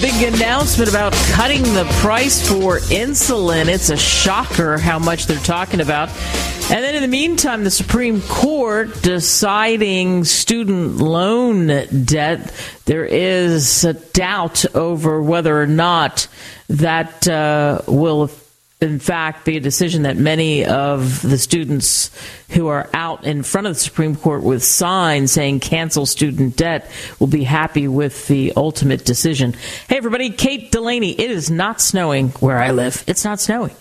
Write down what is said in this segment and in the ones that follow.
Big announcement about cutting the price for insulin. It's a shocker how much they're talking about. And then in the meantime, the Supreme Court deciding student loan debt. There is a doubt over whether or not that uh, will in fact, be a decision that many of the students who are out in front of the Supreme Court with signs saying cancel student debt will be happy with the ultimate decision. Hey, everybody, Kate Delaney. It is not snowing where I live. It's not snowing.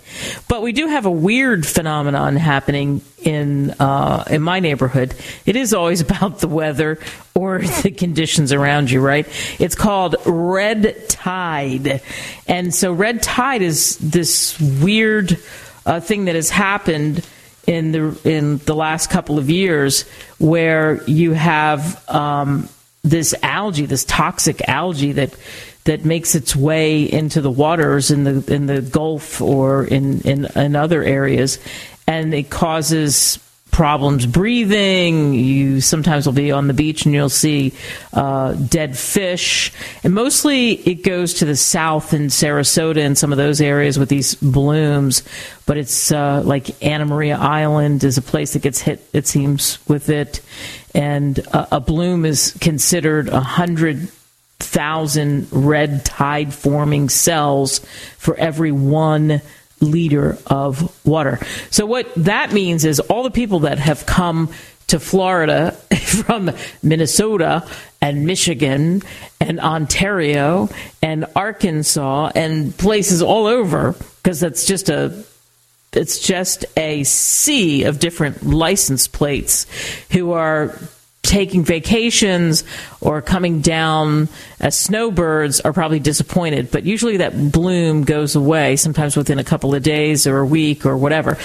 But we do have a weird phenomenon happening in uh, in my neighborhood. It is always about the weather or the conditions around you, right? It's called red tide, and so red tide is this weird uh, thing that has happened in the in the last couple of years, where you have um, this algae, this toxic algae that that makes its way into the waters in the in the Gulf or in in, in other areas, and it causes problems breathing. You sometimes will be on the beach and you'll see uh, dead fish. And mostly it goes to the south in Sarasota and some of those areas with these blooms. But it's uh, like Anna Maria Island is a place that gets hit, it seems, with it. And uh, a bloom is considered a hundred thousand red tide forming cells for every one liter of water. So what that means is all the people that have come to Florida from Minnesota and Michigan and Ontario and Arkansas and places all over because that's just a it's just a sea of different license plates who are taking vacations or coming down as snowbirds are probably disappointed. But usually that bloom goes away, sometimes within a couple of days or a week or whatever.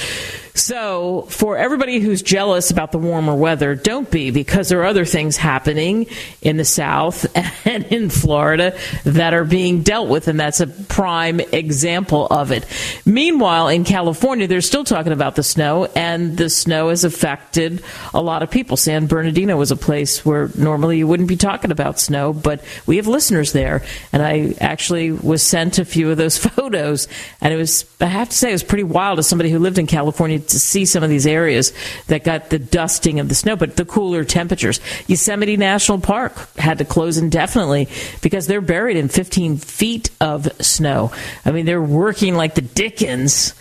So, for everybody who's jealous about the warmer weather, don't be because there are other things happening in the South and in Florida that are being dealt with, and that's a prime example of it. Meanwhile, in California, they're still talking about the snow, and the snow has affected a lot of people. San Bernardino was a place where normally you wouldn't be talking about snow, but we have listeners there, and I actually was sent a few of those photos, and it was, I have to say, it was pretty wild as somebody who lived in California to see some of these areas that got the dusting of the snow, but the cooler temperatures. Yosemite National Park had to close indefinitely because they're buried in 15 feet of snow. I mean, they're working like the Dickens.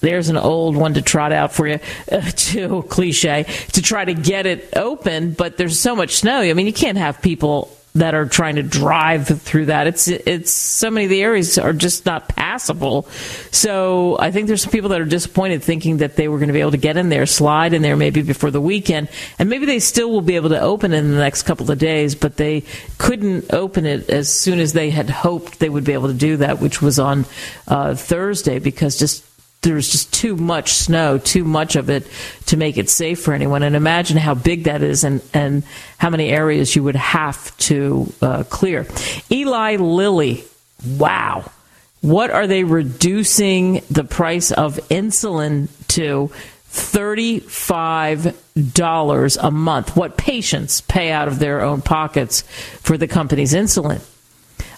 There's an old one to trot out for you, uh, too cliche, to try to get it open, but there's so much snow. I mean, you can't have people that are trying to drive through that. It's it's so many of the areas are just not passable. So I think there's some people that are disappointed, thinking that they were going to be able to get in there, slide in there, maybe before the weekend, and maybe they still will be able to open in the next couple of days, but they couldn't open it as soon as they had hoped they would be able to do that, which was on uh, Thursday, because just there's just too much snow, too much of it to make it safe for anyone. And imagine how big that is and, and how many areas you would have to uh, clear. Eli Lilly, wow. What are they reducing the price of insulin to? $35 a month. What patients pay out of their own pockets for the company's insulin.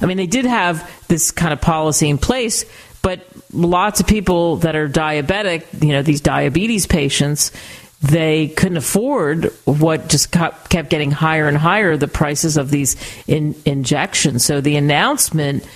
I mean, they did have this kind of policy in place but lots of people that are diabetic, you know, these diabetes patients, they couldn't afford what just kept getting higher and higher the prices of these in, injections. So the announcement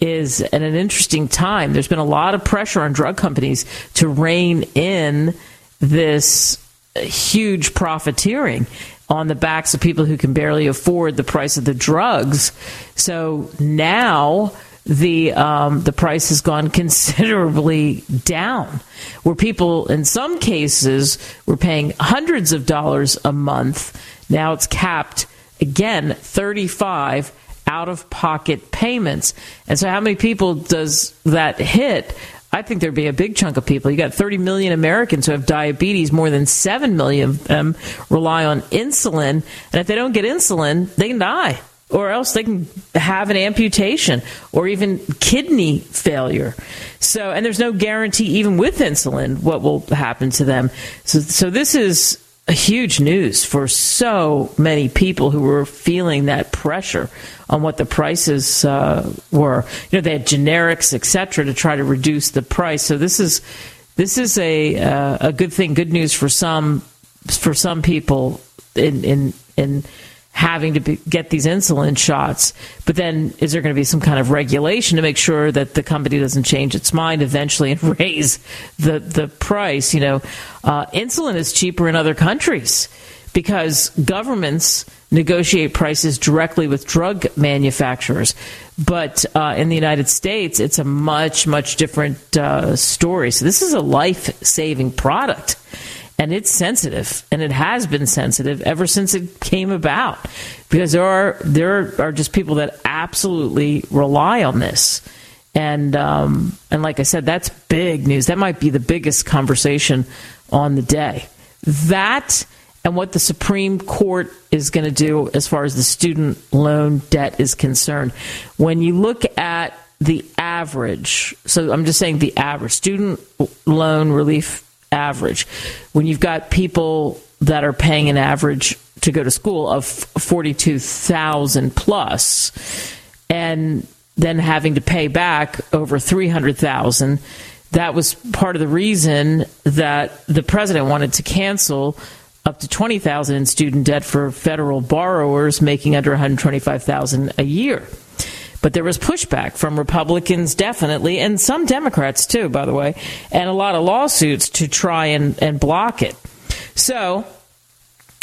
is at an interesting time. There's been a lot of pressure on drug companies to rein in this huge profiteering on the backs of people who can barely afford the price of the drugs. So now the um, the price has gone considerably down. Where people, in some cases, were paying hundreds of dollars a month. Now it's capped again, thirty five out of pocket payments. And so, how many people does that hit? I think there'd be a big chunk of people. You got 30 million Americans who have diabetes. More than 7 million of them rely on insulin. And if they don't get insulin, they can die. Or else they can have an amputation or even kidney failure. So, and there's no guarantee, even with insulin, what will happen to them. So, so this is huge news for so many people who were feeling that pressure on what the prices uh, were. You know, they had generics, etc., to try to reduce the price. So this is this is a uh, a good thing, good news for some for some people in in in having to be, get these insulin shots. But then, is there going to be some kind of regulation to make sure that the company doesn't change its mind eventually and raise the the price? You know, uh, insulin is cheaper in other countries because governments negotiate prices directly with drug manufacturers. But uh, in the United States, it's a much, much different uh, story. So this is a life saving product. And it's sensitive, and it has been sensitive ever since it came about, because there are there are just people that absolutely rely on this, and um, and like I said, that's big news. That might be the biggest conversation on the day. That and what the Supreme Court is going to do as far as the student loan debt is concerned. When you look at the average, so I'm just saying the average student loan relief average, when you've got people that are paying an average to go to school of 42,000 plus and then having to pay back over 300,000 that was part of the reason that the president wanted to cancel up to 20,000 in student debt for federal borrowers making under 125,000 a year. But there was pushback from Republicans, definitely, and some Democrats too, by the way, and a lot of lawsuits to try and, and block it. So,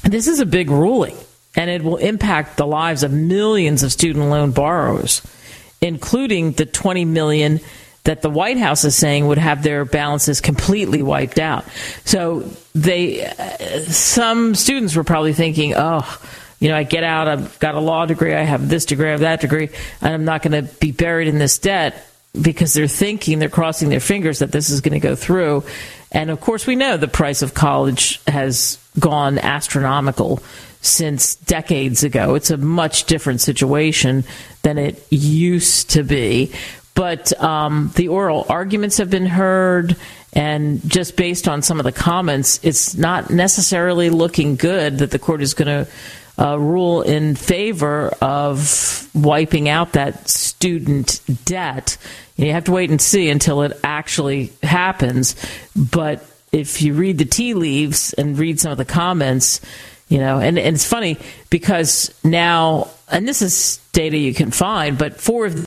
this is a big ruling, and it will impact the lives of millions of student loan borrowers, including the 20 million that the White House is saying would have their balances completely wiped out. So they, uh, some students were probably thinking, oh, you know, I get out, I've got a law degree, I have this degree, I have that degree, and I'm not going to be buried in this debt because they're thinking, they're crossing their fingers that this is going to go through. And of course, we know the price of college has gone astronomical since decades ago. It's a much different situation than it used to be. But um, the oral arguments have been heard, and just based on some of the comments, it's not necessarily looking good that the court is going to uh, rule in favor of wiping out that student debt. You have to wait and see until it actually happens. But if you read the tea leaves and read some of the comments, you know, and, and it's funny because now, and this is data you can find, but four of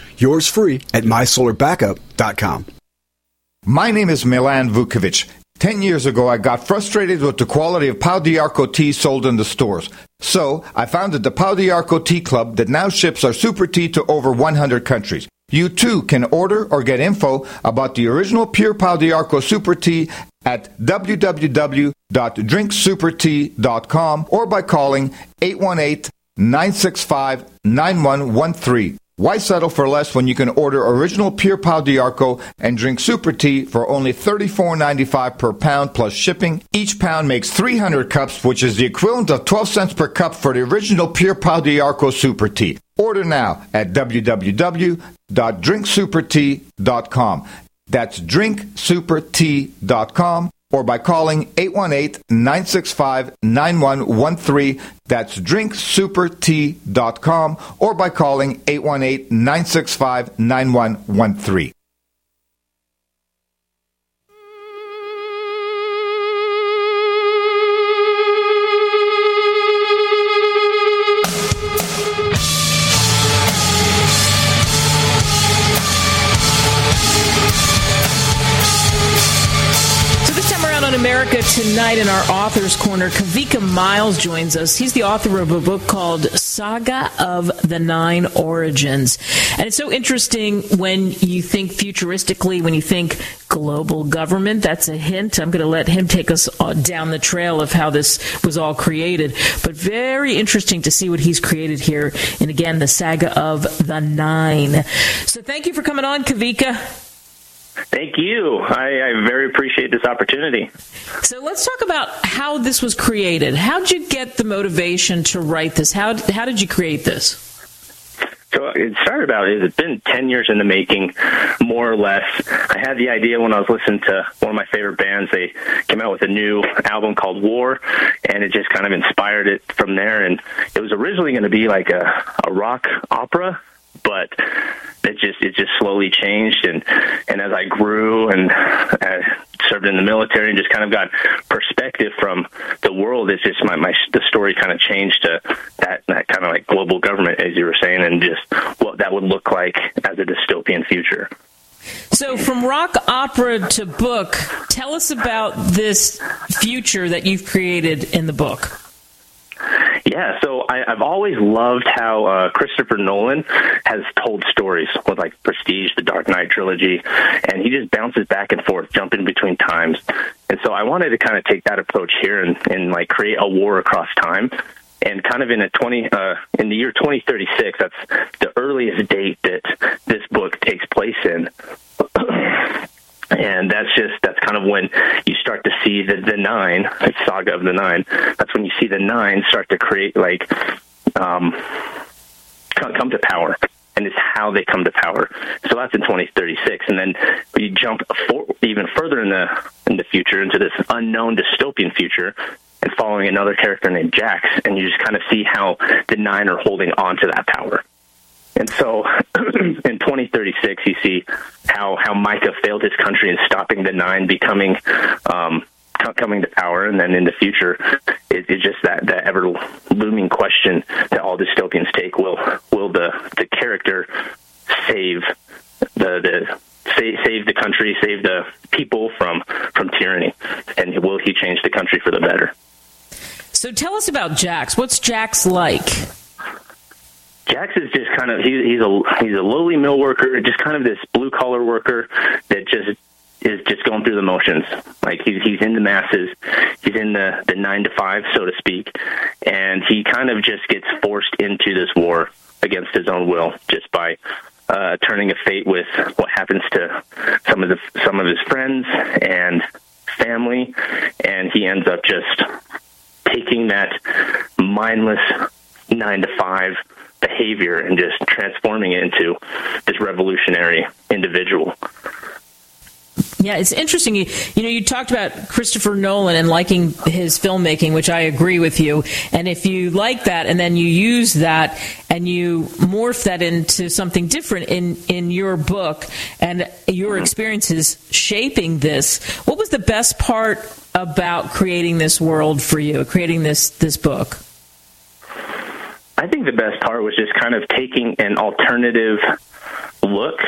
Yours free at mysolarbackup.com. My name is Milan Vukovic. Ten years ago, I got frustrated with the quality of Pau d'Arco tea sold in the stores. So, I founded the Pau d'Arco Tea Club that now ships our super tea to over 100 countries. You too can order or get info about the original Pure Pau d'Arco Super Tea at www.drinksupertea.com or by calling 818 965 9113. Why settle for less when you can order original Pure Pau d'Arco and drink super tea for only $34.95 per pound plus shipping? Each pound makes 300 cups, which is the equivalent of 12 cents per cup for the original Pure Pau d'Arco super tea. Order now at www.drinksupertea.com. That's drinksupertea.com or by calling 818-965-9113. That's drinksupertea.com or by calling 818-965-9113. Tonight in our author's corner, Kavika Miles joins us. He's the author of a book called Saga of the Nine Origins. And it's so interesting when you think futuristically, when you think global government. That's a hint. I'm going to let him take us uh, down the trail of how this was all created. But very interesting to see what he's created here. And again, the saga of the nine. So thank you for coming on, Kavika. Thank you. I, I, very appreciate this opportunity. So let's talk about how this was created. How did you get the motivation to write this? How how did you create this? So it started about it's been ten years in the making, more or less. I had the idea when I was listening to one of my favorite bands. They came out with a new album called War, and it just kind of inspired it from there. And it was originally going to be like a, a rock opera, but it just it just slowly changed and and as I grew and served in the military and just kind of got perspective from the world it's just my, my the story kind of changed to that that kind of like global government as you were saying and just what that would look like as a dystopian future. So, from rock opera to book, tell us about this future that you've created in the book. Yeah, so I, I've always loved how uh, Christopher Nolan has told stories with like Prestige, the Dark Knight trilogy, and he just bounces back and forth, jumping between times. And so I wanted to kind of take that approach here and, and like create a war across time. And kind of in a twenty uh, in the year 2036, that's the earliest date that this book takes place in. And that's just that's kind of when you start to see the the nine saga of the nine. That's when you see the nine start to create like um come to power. And it's how they come to power. So that's in 2036 and then you jump for, even further in the in the future into this unknown dystopian future and following another character named Jax. And you just kind of see how the nine are holding on to that power and so in 2036, you see how, how Micah failed his country in stopping the Nine becoming um, coming to power, and then in the future, it, it's just that that ever looming question that all dystopians take: will will the the character save the the save, the country, save the people from from tyranny, and will he change the country for the better? So tell us about Jax. What's Jax like? Jax is just kind of he, he's a he's a lowly mill worker, just kind of this blue collar worker that just is just going through the motions. Like he's he's in the masses, he's in the the nine to five, so to speak, and he kind of just gets forced into this war against his own will just by uh, turning a fate with what happens to some of the some of his friends and family, and he ends up just taking that mindless nine to five behavior and just transforming it into this revolutionary individual. Yeah, it's interesting. You, you know, you talked about Christopher Nolan and liking his filmmaking, which I agree with you. And if you like that, and then you use that and you morph that into something different in in your book and your mm-hmm. experiences shaping this, what was the best part about creating this world for you, creating this this book? I think the best part was just kind of taking an alternative look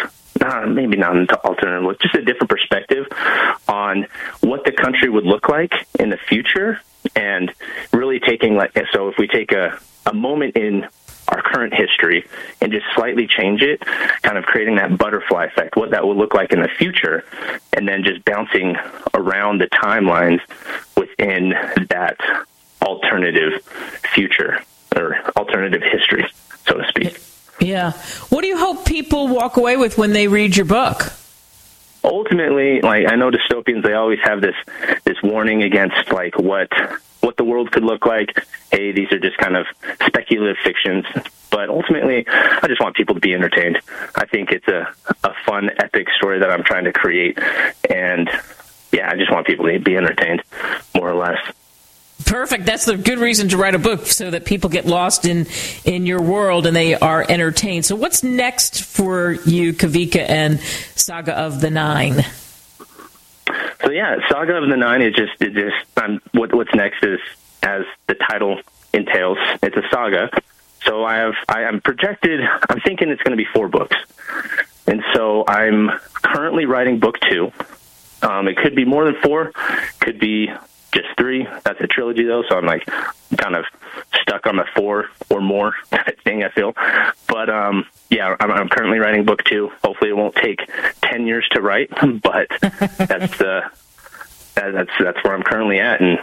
uh, maybe not an alternative look, just a different perspective on what the country would look like in the future, and really taking like so if we take a a moment in our current history and just slightly change it, kind of creating that butterfly effect, what that would look like in the future, and then just bouncing around the timelines within that alternative future or alternative history, so to speak. Yeah. What do you hope people walk away with when they read your book? Ultimately, like I know dystopians, they always have this this warning against like what what the world could look like. Hey, these are just kind of speculative fictions. But ultimately, I just want people to be entertained. I think it's a a fun, epic story that I'm trying to create, and yeah, I just want people to be entertained, more or less. Perfect. That's the good reason to write a book so that people get lost in in your world and they are entertained. So what's next for you, Kavika and Saga of the Nine? So yeah, Saga of the Nine is just it just um, what what's next is as the title entails. It's a saga. So I have I am projected. I'm thinking it's going to be four books, and so I'm currently writing book two. Um, it could be more than four, could be just three. That's a trilogy though, so I'm like kind of stuck on the four or more thing. I feel, but um, yeah, I'm, I'm currently writing book two. Hopefully, it won't take ten years to write, but that's uh, that, that's that's where I'm currently at, and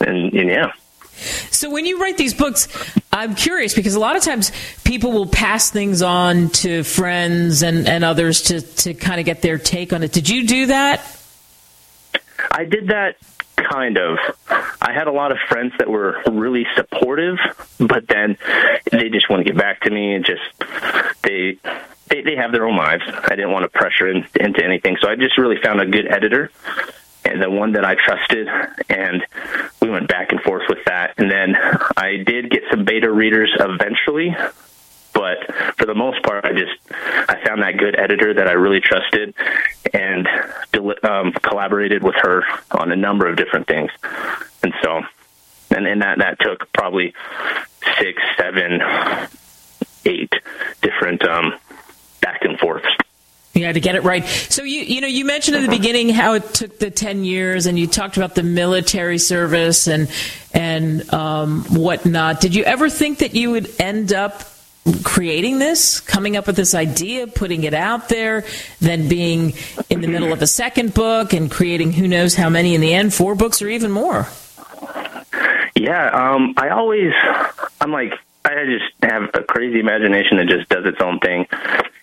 and, and yeah. So when you write these books, I'm curious because a lot of times people will pass things on to friends and, and others to, to kind of get their take on it. Did you do that? I did that kind of. I had a lot of friends that were really supportive, but then they just want to get back to me and just they they, they have their own lives. I didn't want to pressure in, into anything, so I just really found a good editor and the one that I trusted, and we went back and forth with that. And then I did get some beta readers eventually, but for the most part, I just I found that good editor that I really trusted, and um, collaborated with her on a number of different things. And so, and, and that that took probably six, seven, eight different um, back and forths. Yeah, to get it right. So you you know you mentioned at the beginning how it took the ten years, and you talked about the military service and and um, whatnot. Did you ever think that you would end up creating this, coming up with this idea, putting it out there, then being in the middle of a second book and creating who knows how many in the end, four books or even more. Yeah, um, I always, I'm like, I just have a crazy imagination that just does its own thing.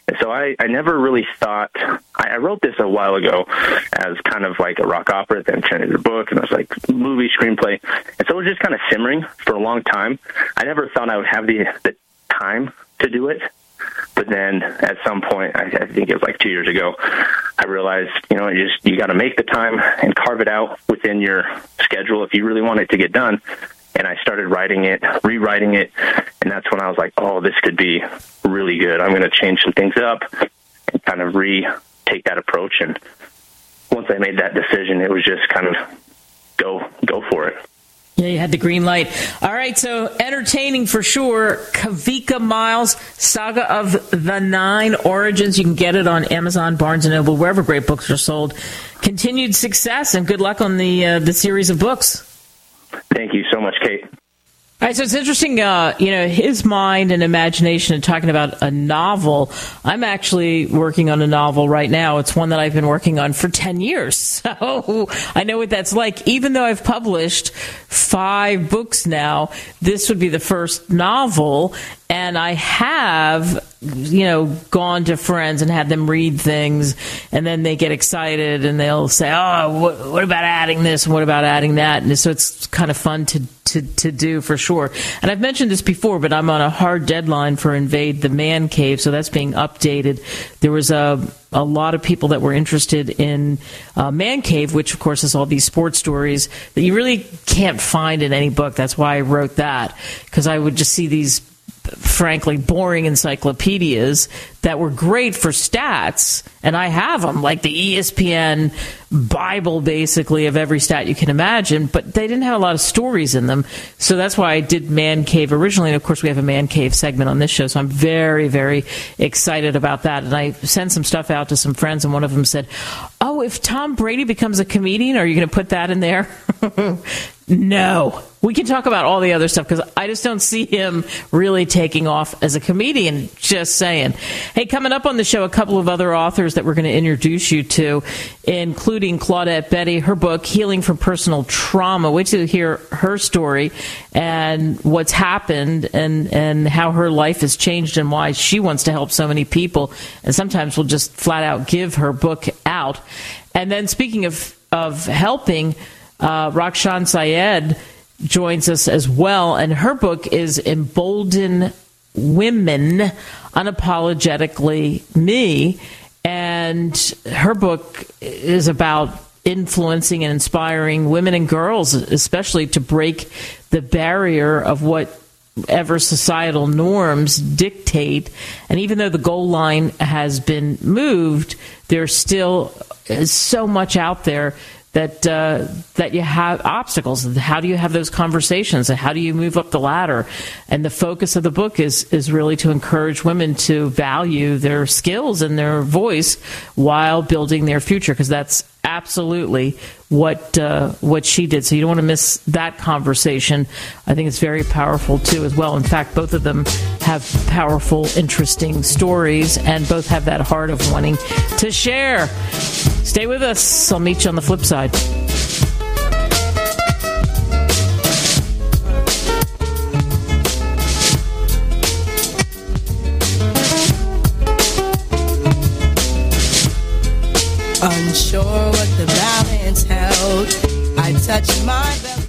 And so I, I never really thought, I, I wrote this a while ago as kind of like a rock opera, then turned into a book, and it was like movie screenplay. And so it was just kind of simmering for a long time. I never thought I would have the, the time to do it. But then at some point, I, I think it was like two years ago, I realized, you know, you just you got to make the time and carve it out within your schedule if you really want it to get done. And I started writing it, rewriting it, and that's when I was like, oh, this could be really good. I'm going to change some things up and kind of re take that approach. And once I made that decision, it was just kind of go go for it. Yeah, you had the green light. All right, so entertaining for sure. Kavika Miles, Saga of the Nine Origins. You can get it on Amazon, Barnes and Noble, wherever great books are sold. Continued success and good luck on the uh, the series of books. Thank you so much, Kate. All right, so it's interesting, uh, you know, his mind and imagination and talking about a novel. I'm actually working on a novel right now. It's one that I've been working on for 10 years. So I know what that's like. Even though I've published five books now, this would be the first novel. And I have, you know, gone to friends and had them read things, and then they get excited and they'll say, "Oh, what, what about adding this and what about adding that?" And so it's kind of fun to to, to do for sure. And I've mentioned this before, but I'm on a hard deadline for Invade the Man Cave, so that's being updated. There was a a lot of people that were interested in uh, Man Cave, which of course is all these sports stories that you really can't find in any book. That's why I wrote that because I would just see these frankly boring encyclopedias that were great for stats and I have them like the ESPN bible basically of every stat you can imagine but they didn't have a lot of stories in them so that's why I did man cave originally and of course we have a man cave segment on this show so I'm very very excited about that and I sent some stuff out to some friends and one of them said oh if Tom Brady becomes a comedian are you going to put that in there no we can talk about all the other stuff because I just don't see him really taking off as a comedian. Just saying. Hey, coming up on the show, a couple of other authors that we're going to introduce you to, including Claudette Betty, her book, Healing from Personal Trauma. Wait till you hear her story and what's happened and, and how her life has changed and why she wants to help so many people. And sometimes we'll just flat out give her book out. And then speaking of, of helping, uh, Rakshan Syed joins us as well, and her book is Embolden Women Unapologetically Me. And her book is about influencing and inspiring women and girls, especially to break the barrier of whatever societal norms dictate. And even though the goal line has been moved, there's still so much out there that uh, that you have obstacles. How do you have those conversations? And How do you move up the ladder? And the focus of the book is is really to encourage women to value their skills and their voice while building their future, because that's absolutely what uh, what she did. So you don't want to miss that conversation. I think it's very powerful too, as well. In fact, both of them have powerful, interesting stories, and both have that heart of wanting to share. Stay with us. I'll meet you on the flip side. Unsure what the balance held, I touched my belly.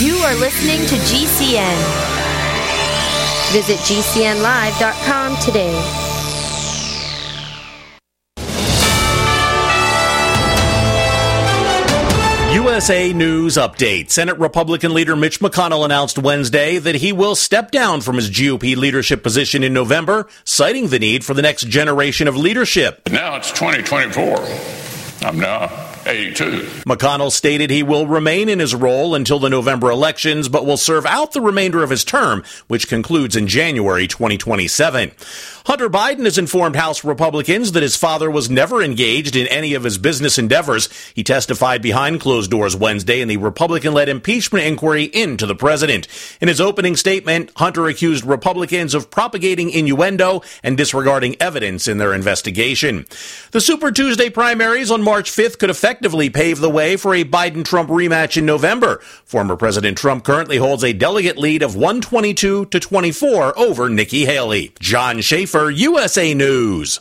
You are listening to GCN. Visit GCNlive.com today. USA News Update. Senate Republican leader Mitch McConnell announced Wednesday that he will step down from his GOP leadership position in November, citing the need for the next generation of leadership. Now it's 2024. I'm now 82. McConnell stated he will remain in his role until the November elections, but will serve out the remainder of his term, which concludes in January 2027. Hunter Biden has informed House Republicans that his father was never engaged in any of his business endeavors. He testified behind closed doors Wednesday in the Republican led impeachment inquiry into the president. In his opening statement, Hunter accused Republicans of propagating innuendo and disregarding evidence in their investigation. The Super Tuesday primaries on March 5th could affect effectively pave the way for a Biden Trump rematch in November. Former President Trump currently holds a delegate lead of 122 to 24 over Nikki Haley. John Schaefer, USA News.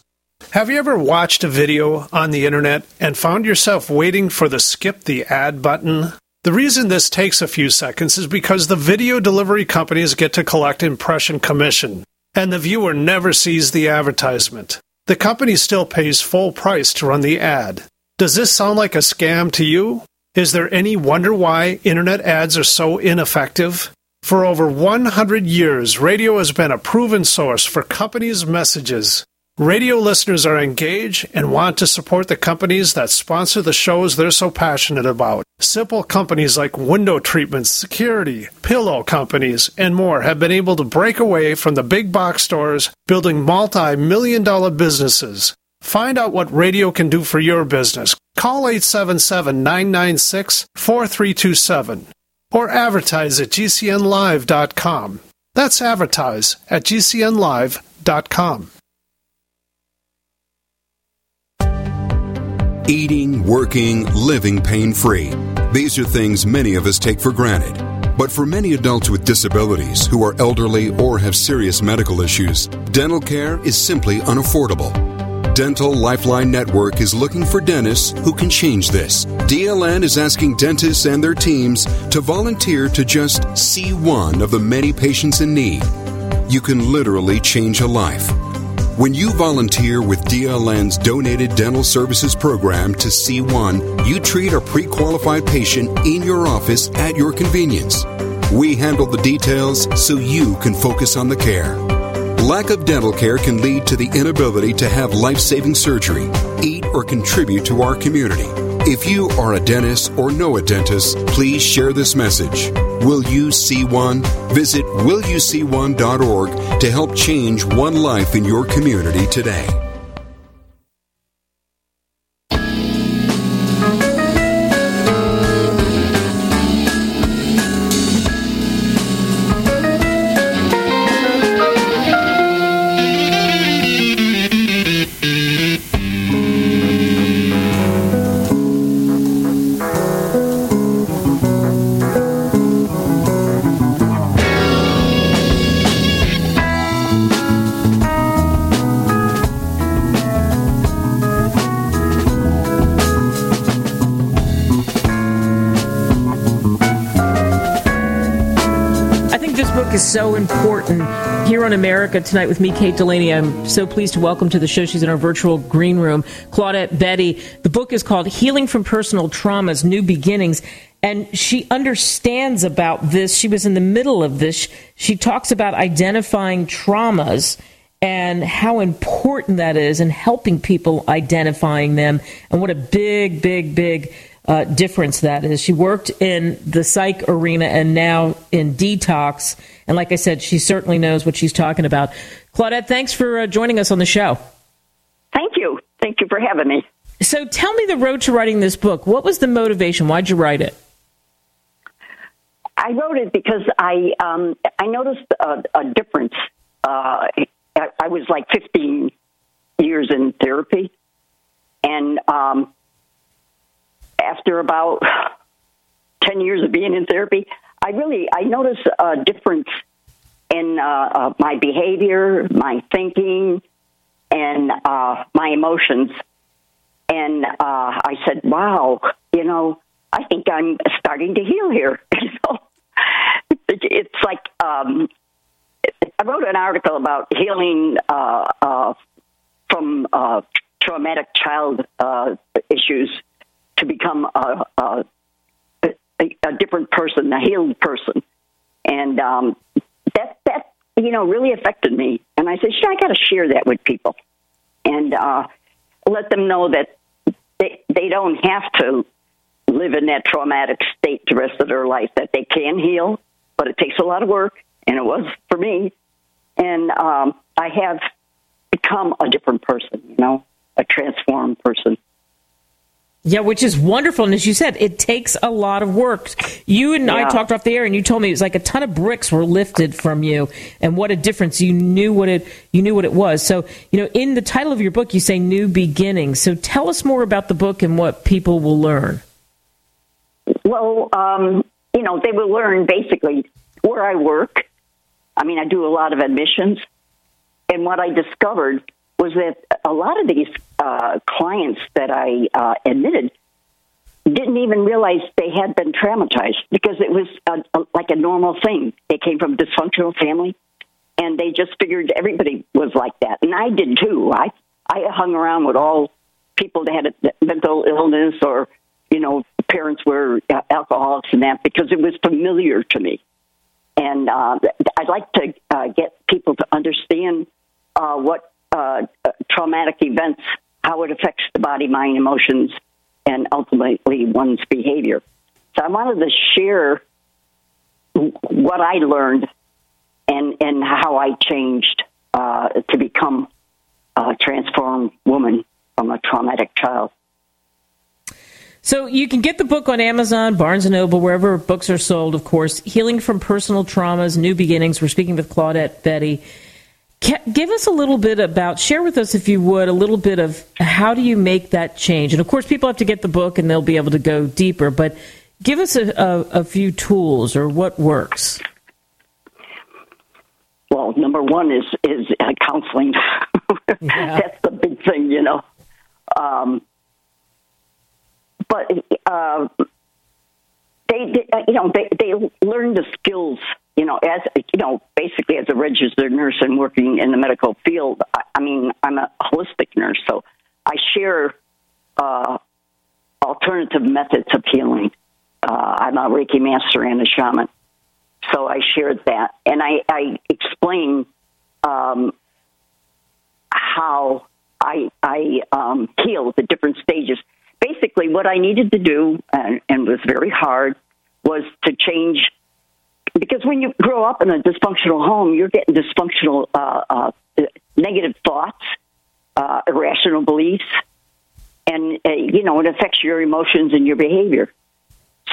Have you ever watched a video on the internet and found yourself waiting for the skip the ad button? The reason this takes a few seconds is because the video delivery companies get to collect impression commission, and the viewer never sees the advertisement. The company still pays full price to run the ad. Does this sound like a scam to you? Is there any wonder why internet ads are so ineffective? For over 100 years, radio has been a proven source for companies' messages. Radio listeners are engaged and want to support the companies that sponsor the shows they're so passionate about. Simple companies like window treatments, security, pillow companies, and more have been able to break away from the big box stores, building multi million dollar businesses. Find out what radio can do for your business. Call 877 996 4327 or advertise at GCNlive.com. That's advertise at GCNlive.com. Eating, working, living pain free. These are things many of us take for granted. But for many adults with disabilities who are elderly or have serious medical issues, dental care is simply unaffordable. Dental Lifeline Network is looking for dentists who can change this. DLN is asking dentists and their teams to volunteer to just see one of the many patients in need. You can literally change a life. When you volunteer with DLN's donated dental services program to C1, you treat a pre qualified patient in your office at your convenience. We handle the details so you can focus on the care. Lack of dental care can lead to the inability to have life saving surgery, eat, or contribute to our community. If you are a dentist or know a dentist, please share this message. Will you see one? Visit willyouseeone.org to help change one life in your community today. On America Tonight with me, Kate Delaney. I'm so pleased to welcome to the show. She's in our virtual green room, Claudette Betty. The book is called Healing from Personal Traumas New Beginnings. And she understands about this. She was in the middle of this. She talks about identifying traumas and how important that is and helping people identifying them and what a big, big, big uh, difference that is. She worked in the psych arena and now in detox. And like I said, she certainly knows what she's talking about. Claudette, thanks for uh, joining us on the show. Thank you. Thank you for having me. So tell me the road to writing this book. What was the motivation? Why'd you write it? I wrote it because I um, I noticed a, a difference. Uh, I, I was like 15 years in therapy, and um, after about 10 years of being in therapy, I really, I noticed a difference in uh, uh, my behavior, my thinking, and uh, my emotions. And uh, I said, wow, you know, I think I'm starting to heal here. it's like um, I wrote an article about healing uh, uh, from uh, traumatic child uh, issues to become a, a, a different person, a healed person, and um, that that you know really affected me. And I said, "Shit, I got to share that with people, and uh, let them know that they they don't have to live in that traumatic state the rest of their life. That they can heal, but it takes a lot of work, and it was for me. And um, I have become a different person, you know, a transformed person. Yeah, which is wonderful. And as you said, it takes a lot of work. You and I talked off the air, and you told me it was like a ton of bricks were lifted from you, and what a difference! You knew what it you knew what it was. So, you know, in the title of your book, you say "New Beginnings." So, tell us more about the book and what people will learn. Well, um, you know, they will learn basically where I work. I mean, I do a lot of admissions. And what I discovered was that a lot of these uh, clients that I uh, admitted didn't even realize they had been traumatized because it was a, a, like a normal thing. They came from a dysfunctional family, and they just figured everybody was like that. And I did too. I I hung around with all people that had a mental illness or you know parents were uh, alcoholics and that because it was familiar to me. And uh, I'd like to uh, get people to understand uh, what uh, traumatic events, how it affects the body, mind, emotions, and ultimately one's behavior. So I wanted to share what I learned and and how I changed uh, to become a transformed woman from a traumatic child. So you can get the book on Amazon, Barnes and Noble, wherever books are sold. Of course, Healing from Personal Traumas, New Beginnings. We're speaking with Claudette Betty. Give us a little bit about, share with us, if you would, a little bit of how do you make that change? And of course, people have to get the book and they'll be able to go deeper, but give us a, a, a few tools or what works. Well, number one is is uh, counseling. That's the big thing, you know. Um, but uh, they, they, uh, you know, they they learn the skills. You know, as you know, basically as a registered nurse and working in the medical field. I, I mean, I'm a holistic nurse, so I share uh, alternative methods of healing. Uh, I'm a Reiki master and a shaman, so I shared that, and I, I explain um, how I I um, heal the different stages. Basically, what I needed to do, and, and was very hard, was to change. Because when you grow up in a dysfunctional home, you're getting dysfunctional, uh, uh, negative thoughts, uh, irrational beliefs, and uh, you know it affects your emotions and your behavior.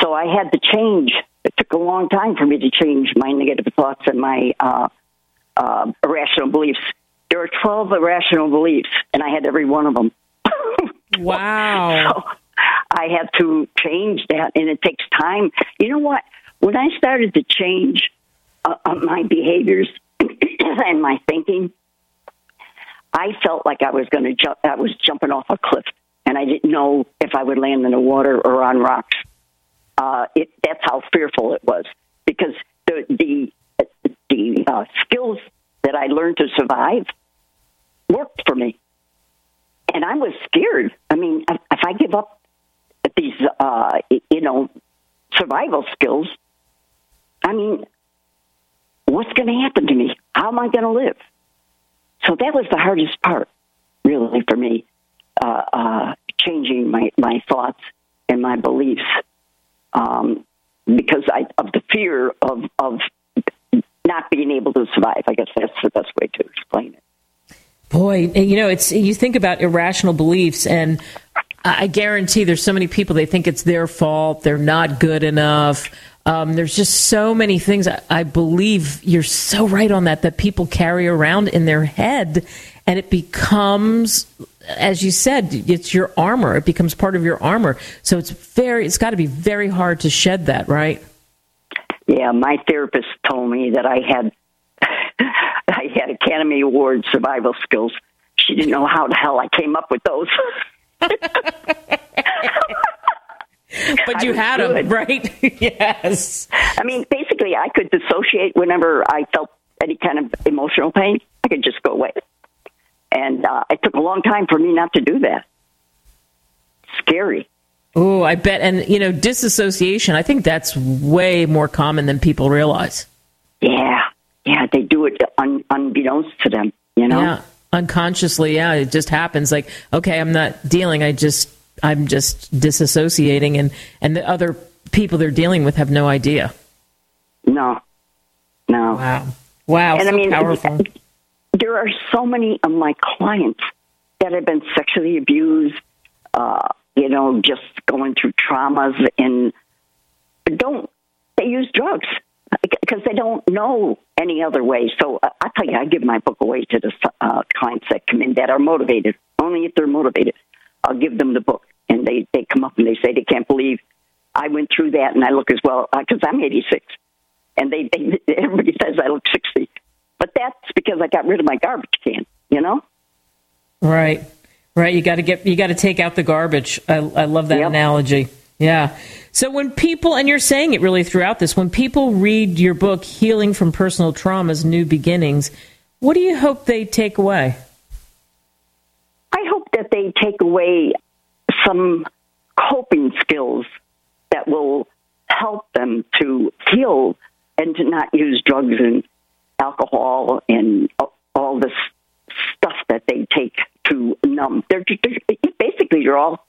So I had to change. It took a long time for me to change my negative thoughts and my uh, uh, irrational beliefs. There are 12 irrational beliefs, and I had every one of them. Wow. so I had to change that, and it takes time. You know what? When I started to change uh, uh, my behaviors and my thinking, I felt like I was going to jump. I was jumping off a cliff, and I didn't know if I would land in the water or on rocks. Uh, it, that's how fearful it was because the the the uh, skills that I learned to survive worked for me, and I was scared. I mean, if, I give up these, uh, you know, survival skills, I mean, what's going to happen to me? How am I going to live? So that was the hardest part, really, for me, uh, uh, changing my, my thoughts and my beliefs um, because I, of the fear of, of not being able to survive. I guess that's the best way to explain it. Boy, you know, it's you think about irrational beliefs, and I guarantee there's so many people they think it's their fault, they're not good enough. Um, there's just so many things. I, I believe you're so right on that that people carry around in their head, and it becomes, as you said, it's your armor. It becomes part of your armor. So it's very, it's got to be very hard to shed that, right? Yeah, my therapist told me that I had I had Academy Award survival skills. She didn't know how the hell I came up with those. But you I had them, right? yes. I mean, basically, I could dissociate whenever I felt any kind of emotional pain. I could just go away. And uh, it took a long time for me not to do that. Scary. Oh, I bet. And, you know, disassociation, I think that's way more common than people realize. Yeah, yeah, they do it un- unbeknownst to them, you know? Yeah. Unconsciously, yeah, it just happens. Like, okay, I'm not dealing. I just, I'm just disassociating, and and the other people they're dealing with have no idea. No, no. Wow, wow, And so I mean, powerful. there are so many of my clients that have been sexually abused, uh, you know, just going through traumas and don't they use drugs because they don't know any other way. So uh, I tell you, I give my book away to the uh, clients that come in that are motivated. Only if they're motivated, I'll give them the book, and they they come up and they say they can't believe I went through that, and I look as well because uh, I'm 86, and they, they everybody says I look 60, but that's because I got rid of my garbage can, you know. Right, right. You got to get you got to take out the garbage. I, I love that yep. analogy. Yeah. So when people, and you're saying it really throughout this, when people read your book, Healing from Personal Traumas, New Beginnings, what do you hope they take away? I hope that they take away some coping skills that will help them to heal and to not use drugs and alcohol and all this stuff that they take to numb. They're, they're basically you're all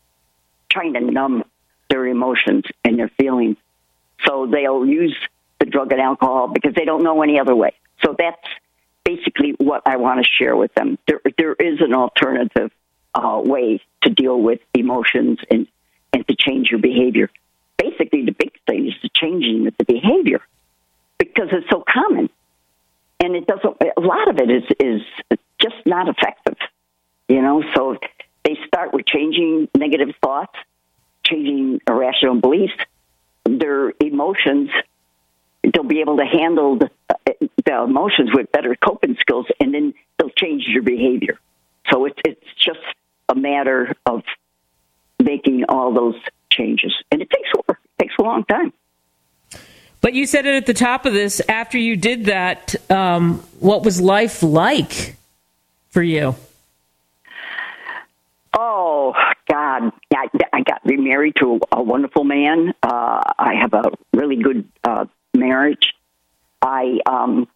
trying to numb their emotions and their feelings. So they'll use the drug and alcohol because they don't know any other way. So that's basically what I want to share with them. There, there is an alternative uh, way to deal with emotions and, and to change your behavior basically the big thing is the changing of the behavior because it's so common. And it doesn't, a lot of it is, is just not effective, you know? So they start with changing negative thoughts, changing irrational beliefs, their emotions. They'll be able to handle the, the emotions with better coping skills, and then they'll change your behavior. So it's it's just a matter of making all those changes, and it takes work. It takes a long time. But you said it at the top of this. After you did that, um, what was life like for you? Oh God! I, I got remarried to a, a wonderful man. Uh, I have a really good uh, marriage. I um,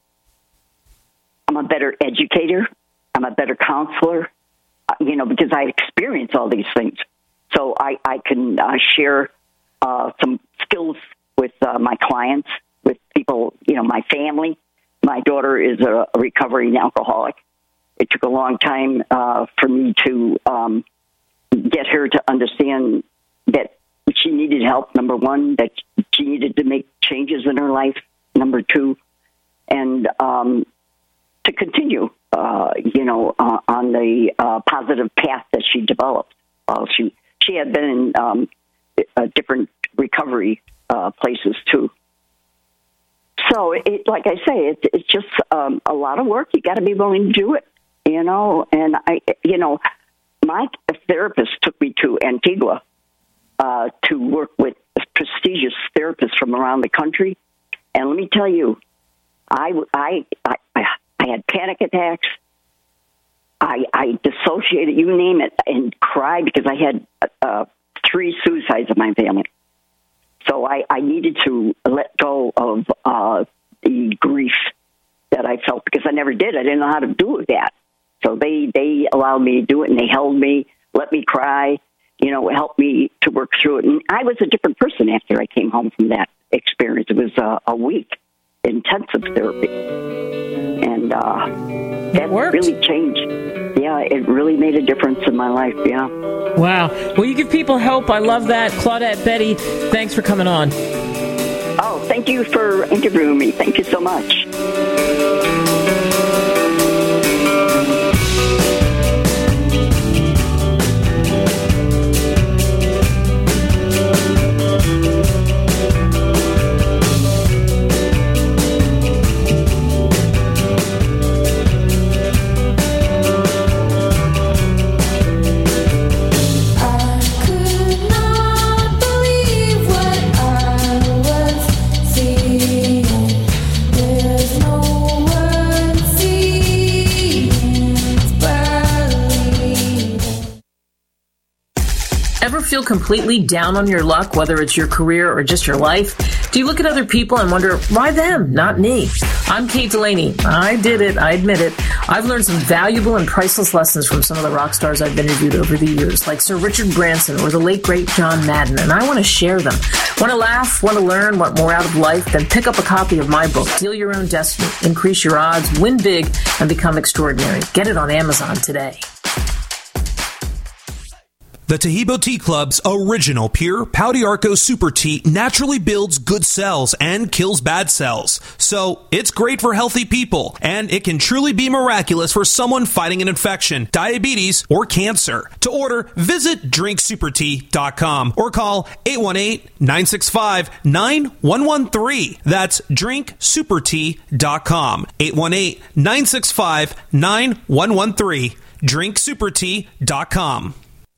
I'm a better educator. I'm a better counselor. You know, because I experience all these things so I, I can uh, share uh, some skills with uh, my clients, with people, you know, my family. My daughter is a, a recovering alcoholic. It took a long time uh, for me to um, get her to understand that she needed help. Number one, that she needed to make changes in her life. Number two, and um, to continue, uh, you know, uh, on the uh, positive path that she developed. Uh, she she had been in um, uh, different recovery uh, places too. So, it, like I say, it, it's just um, a lot of work. You got to be willing to do it, you know. And I, you know, my therapist took me to Antigua uh, to work with prestigious therapists from around the country. And let me tell you, I, I, I, I had panic attacks. I, I dissociated, you name it, and cried because I had uh, three suicides in my family. So I, I needed to let go of uh, the grief that I felt because I never did. I didn't know how to do that. So they they allowed me to do it, and they held me, let me cry, you know, helped me to work through it. And I was a different person after I came home from that experience. It was uh, a week intensive therapy, and uh, that really changed yeah, it really made a difference in my life. Yeah. Wow. Well, you give people hope. I love that. Claudette Betty, thanks for coming on. Oh, thank you for interviewing me. Thank you so much. Feel completely down on your luck, whether it's your career or just your life? Do you look at other people and wonder, why them, not me? I'm Kate Delaney. I did it. I admit it. I've learned some valuable and priceless lessons from some of the rock stars I've interviewed over the years, like Sir Richard Branson or the late great John Madden, and I want to share them. Want to laugh? Want to learn? Want more out of life? Then pick up a copy of my book, Deal Your Own Destiny, Increase Your Odds, Win Big, and Become Extraordinary. Get it on Amazon today. The Taheebo Tea Club's original pure Pau d'Arco Super Tea naturally builds good cells and kills bad cells. So it's great for healthy people, and it can truly be miraculous for someone fighting an infection, diabetes, or cancer. To order, visit drinksupertea.com or call 818-965-9113. That's drinksupertea.com. 818-965-9113. drinksupertea.com.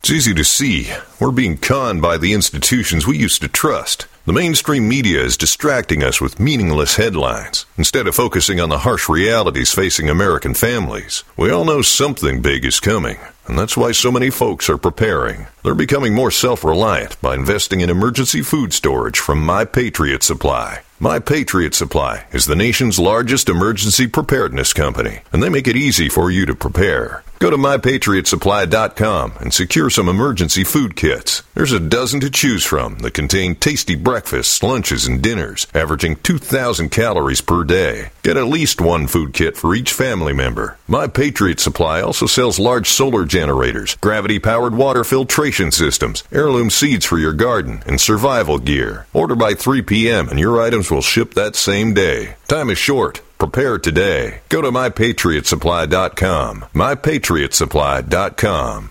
It's easy to see. We're being conned by the institutions we used to trust. The mainstream media is distracting us with meaningless headlines instead of focusing on the harsh realities facing American families. We all know something big is coming, and that's why so many folks are preparing. They're becoming more self reliant by investing in emergency food storage from My Patriot Supply. My Patriot Supply is the nation's largest emergency preparedness company, and they make it easy for you to prepare. Go to mypatriotsupply.com and secure some emergency food kits. There's a dozen to choose from that contain tasty breakfasts, lunches, and dinners, averaging 2,000 calories per day. Get at least one food kit for each family member. My Patriot Supply also sells large solar generators, gravity powered water filtration systems, heirloom seeds for your garden, and survival gear. Order by 3 p.m. and your items will ship that same day. Time is short. Prepare today. Go to mypatriotsupply.com. Mypatriotsupply.com.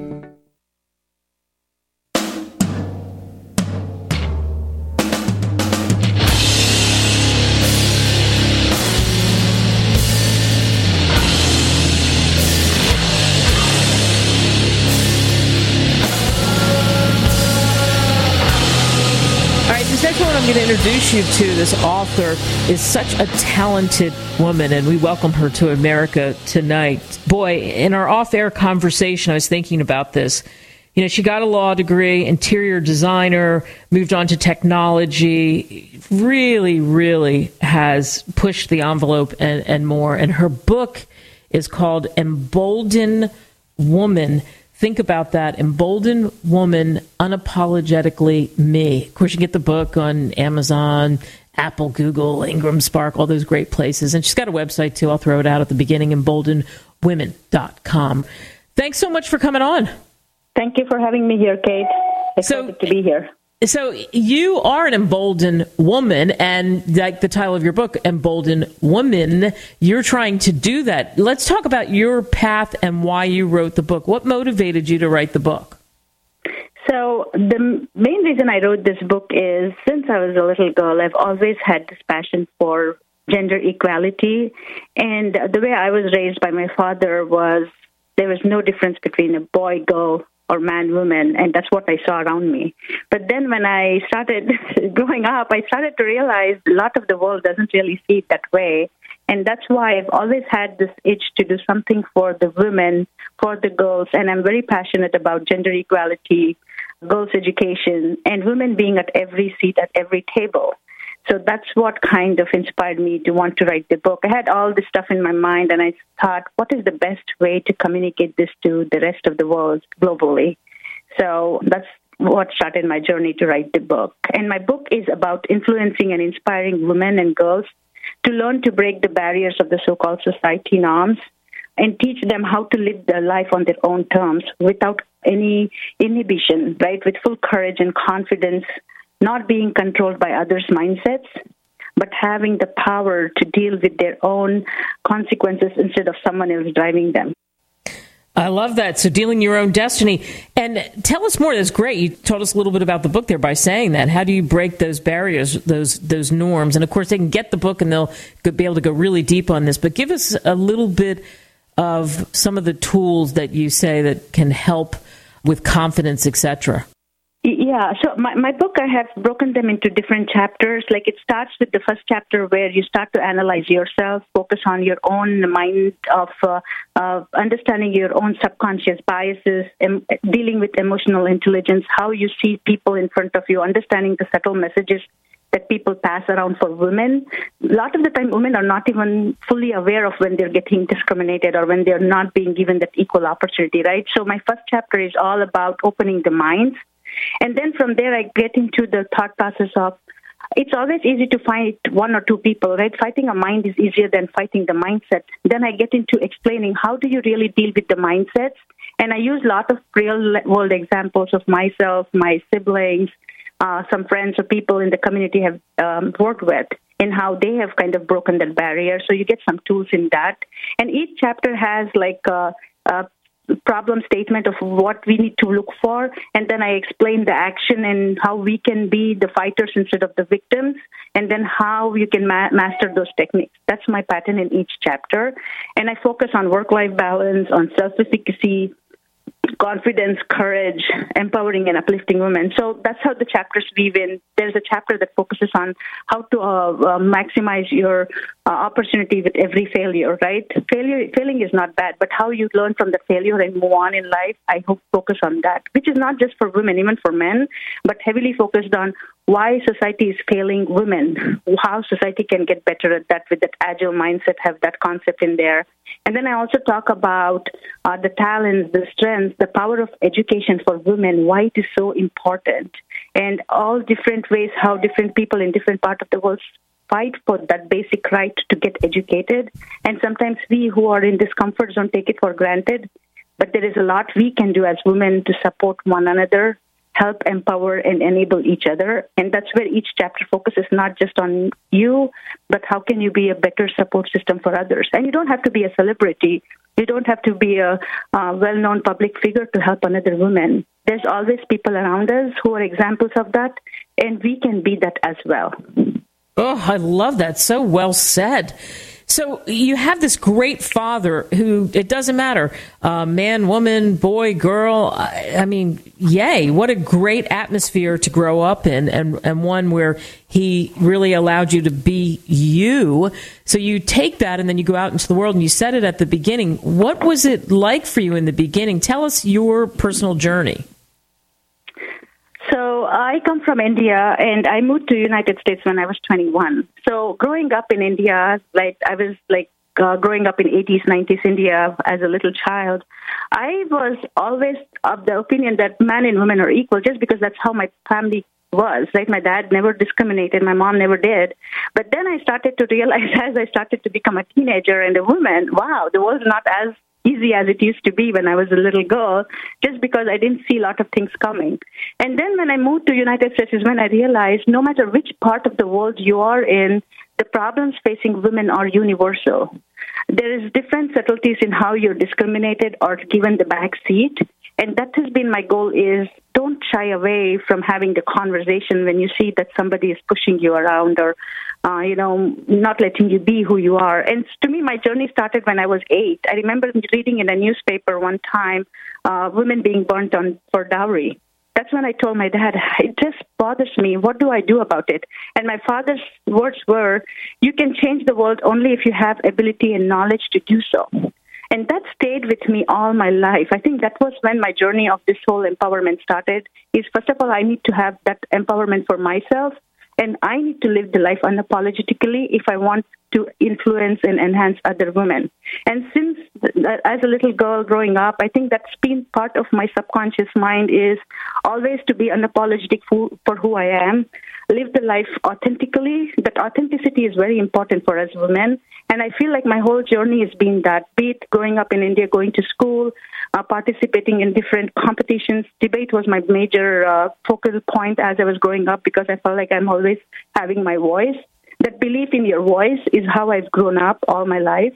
Going to introduce you to this author is such a talented woman, and we welcome her to America tonight. Boy, in our off-air conversation, I was thinking about this. You know, she got a law degree, interior designer, moved on to technology, really, really has pushed the envelope and, and more. And her book is called Embolden Woman think about that. Emboldened woman, unapologetically me. Of course, you get the book on Amazon, Apple, Google, Ingram Spark, all those great places. And she's got a website too. I'll throw it out at the beginning, emboldenedwomen.com. Thanks so much for coming on. Thank you for having me here, Kate. Excited so, to be here. So you are an emboldened woman, and like the title of your book, "Emboldened Woman," you're trying to do that. Let's talk about your path and why you wrote the book. What motivated you to write the book? So the main reason I wrote this book is since I was a little girl, I've always had this passion for gender equality, and the way I was raised by my father was there was no difference between a boy girl or man woman and that's what i saw around me. But then when i started growing up i started to realize a lot of the world doesn't really see it that way. And that's why i've always had this itch to do something for the women for the girls and i'm very passionate about gender equality girls education and women being at every seat at every table so that's what kind of inspired me to want to write the book. I had all this stuff in my mind, and I thought, what is the best way to communicate this to the rest of the world globally? So that's what started my journey to write the book. And my book is about influencing and inspiring women and girls to learn to break the barriers of the so called society norms and teach them how to live their life on their own terms without any inhibition, right? With full courage and confidence not being controlled by others' mindsets, but having the power to deal with their own consequences instead of someone else driving them. I love that. So dealing your own destiny. And tell us more. That's great. You told us a little bit about the book there by saying that. How do you break those barriers, those those norms? And of course, they can get the book and they'll be able to go really deep on this. But give us a little bit of some of the tools that you say that can help with confidence, etc. Yeah, so my, my book, I have broken them into different chapters. Like it starts with the first chapter where you start to analyze yourself, focus on your own mind of uh, understanding your own subconscious biases, em- dealing with emotional intelligence, how you see people in front of you, understanding the subtle messages that people pass around for women. A lot of the time, women are not even fully aware of when they're getting discriminated or when they're not being given that equal opportunity, right? So my first chapter is all about opening the minds and then from there, I get into the thought process of it's always easy to fight one or two people, right? Fighting a mind is easier than fighting the mindset. Then I get into explaining how do you really deal with the mindsets. And I use a lot of real world examples of myself, my siblings, uh, some friends or people in the community have um, worked with and how they have kind of broken that barrier. So you get some tools in that. And each chapter has like uh, uh, problem statement of what we need to look for, and then I explain the action and how we can be the fighters instead of the victims, and then how you can ma- master those techniques. That's my pattern in each chapter, and I focus on work-life balance, on self-efficacy, confidence, courage, empowering and uplifting women. So that's how the chapters weave in. There's a chapter that focuses on how to uh, uh, maximize your uh, opportunity with every failure, right? Failure, failing is not bad, but how you learn from the failure and move on in life, I hope focus on that, which is not just for women, even for men, but heavily focused on why society is failing women, how society can get better at that with that agile mindset, have that concept in there. And then I also talk about uh, the talents, the strengths, the power of education for women, why it is so important, and all different ways how different people in different parts of the world fight for that basic right to get educated. And sometimes we who are in this comfort zone take it for granted. But there is a lot we can do as women to support one another help empower and enable each other. And that's where each chapter focuses not just on you, but how can you be a better support system for others. And you don't have to be a celebrity. You don't have to be a, a well known public figure to help another woman. There's always people around us who are examples of that, and we can be that as well. Oh, I love that. So well said. So you have this great father who it doesn't matter, uh, man, woman, boy, girl. I, I, mean, yay! What a great atmosphere to grow up in, and and one where he really allowed you to be you. So you take that and then you go out into the world, and you said it at the beginning. What was it like for you in the beginning? Tell us your personal journey. So I come from India and I moved to United States when I was 21. So growing up in India, like I was like uh, growing up in 80s, 90s India as a little child, I was always of the opinion that men and women are equal just because that's how my family was, right? My dad never discriminated, my mom never did. But then I started to realize as I started to become a teenager and a woman, wow, the world's not as easy as it used to be when I was a little girl, just because I didn't see a lot of things coming. And then when I moved to United States is when I realized no matter which part of the world you are in, the problems facing women are universal. There is different subtleties in how you're discriminated or given the back seat. And that has been my goal is don't shy away from having the conversation when you see that somebody is pushing you around or uh, you know, not letting you be who you are. And to me, my journey started when I was eight. I remember reading in a newspaper one time uh, women being burnt on for dowry. That's when I told my dad, it just bothers me. What do I do about it? And my father's words were, you can change the world only if you have ability and knowledge to do so. And that stayed with me all my life. I think that was when my journey of this whole empowerment started. Is first of all, I need to have that empowerment for myself and I need to live the life unapologetically if I want to influence and enhance other women. And since as a little girl growing up, I think that's been part of my subconscious mind is always to be unapologetic for, who I am, live the life authentically. That authenticity is very important for us women. And I feel like my whole journey has been that, be it growing up in India, going to school, uh, participating in different competitions. Debate was my major uh, focal point as I was growing up because I felt like I'm always having my voice. That belief in your voice is how I've grown up all my life.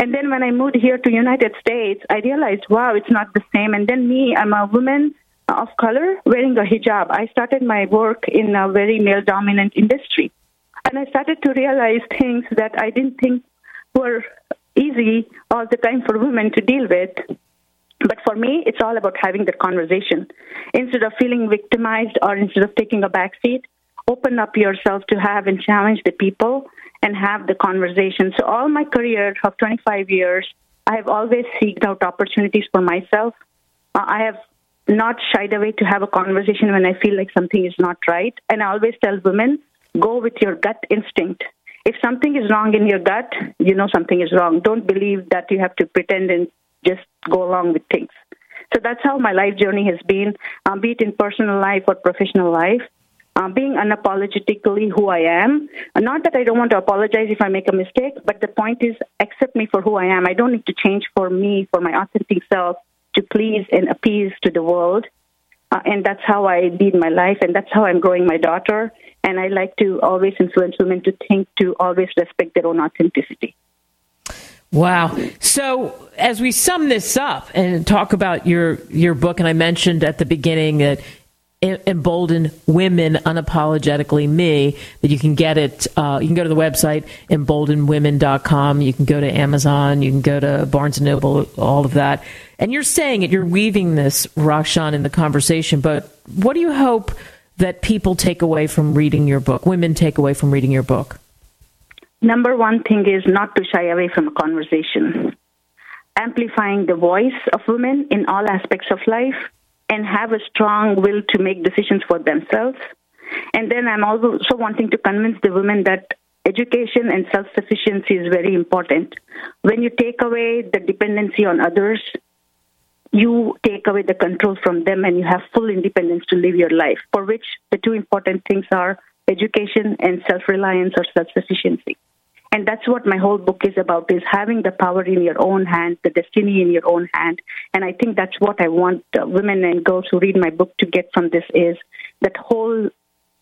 And then when I moved here to United States, I realized, wow, it's not the same. And then me, I'm a woman of color wearing a hijab. I started my work in a very male dominant industry. And I started to realize things that I didn't think were easy all the time for women to deal with. But for me, it's all about having the conversation. Instead of feeling victimized or instead of taking a back seat, open up yourself to have and challenge the people and have the conversation. So all my career of 25 years, I have always seeked out opportunities for myself. Uh, I have not shied away to have a conversation when I feel like something is not right. And I always tell women, go with your gut instinct. If something is wrong in your gut, you know something is wrong. Don't believe that you have to pretend and just go along with things. So that's how my life journey has been, um, be it in personal life or professional life. Um, being unapologetically who I am. Not that I don't want to apologize if I make a mistake, but the point is accept me for who I am. I don't need to change for me, for my authentic self, to please and appease to the world. Uh, and that's how I lead my life, and that's how I'm growing my daughter. And I like to always influence women to think to always respect their own authenticity. Wow. So as we sum this up and talk about your your book, and I mentioned at the beginning that embolden women unapologetically me that you can get it uh, you can go to the website emboldenwomen.com you can go to amazon. You can go to barnes and noble all of that. And you're saying it you're weaving this Roxanne in the conversation but what do you hope that people take away from reading your book women take away from reading your book? Number one thing is not to shy away from a conversation. Amplifying the voice of women in all aspects of life and have a strong will to make decisions for themselves. And then I'm also wanting to convince the women that education and self sufficiency is very important. When you take away the dependency on others, you take away the control from them and you have full independence to live your life, for which the two important things are education and self reliance or self sufficiency. And that's what my whole book is about is having the power in your own hand, the destiny in your own hand. And I think that's what I want uh, women and girls who read my book to get from this is that whole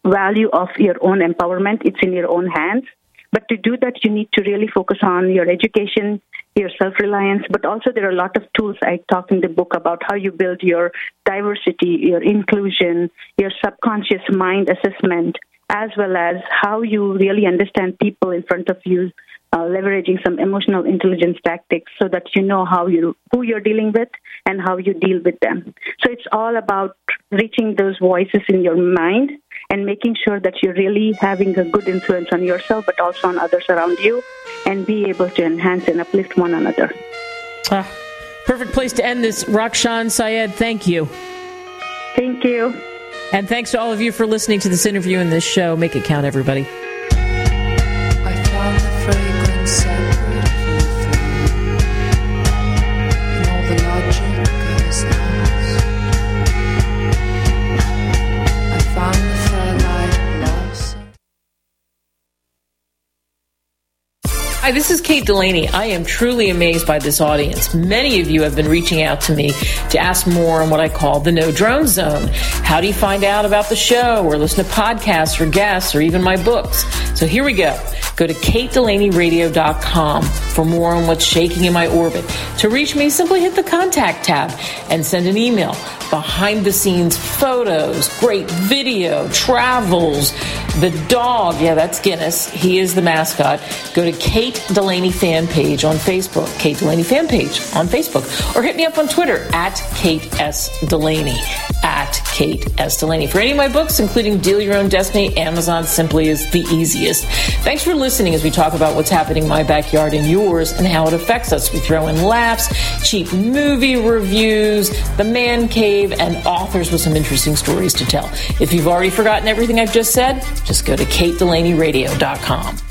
value of your own empowerment. It's in your own hands. But to do that, you need to really focus on your education, your self reliance, but also there are a lot of tools I talk in the book about how you build your diversity, your inclusion, your subconscious mind assessment, as well as how you really understand people in front of you, uh, leveraging some emotional intelligence tactics so that you know how you who you're dealing with and how you deal with them. So it's all about reaching those voices in your mind and making sure that you're really having a good influence on yourself, but also on others around you, and be able to enhance and uplift one another. Ah, perfect place to end this. Roxanne Syed, thank you. Thank you. And thanks to all of you for listening to this interview and this show. Make it count, everybody. Hi, this is Kate Delaney. I am truly amazed by this audience. Many of you have been reaching out to me to ask more on what I call the no drone zone. How do you find out about the show or listen to podcasts or guests or even my books? So here we go. Go to katedelaneyradio.com for more on what's shaking in my orbit. To reach me, simply hit the contact tab and send an email. Behind the scenes photos, great video, travels, the dog. Yeah, that's Guinness. He is the mascot. Go to Kate Delaney fan page on Facebook, Kate Delaney fan page on Facebook, or hit me up on Twitter at Kate S. Delaney. At Kate S. Delaney. For any of my books, including Deal Your Own Destiny, Amazon simply is the easiest. Thanks for listening as we talk about what's happening in my backyard and yours and how it affects us. We throw in laughs, cheap movie reviews, the man cave, and authors with some interesting stories to tell. If you've already forgotten everything I've just said, just go to katedelaneyradio.com.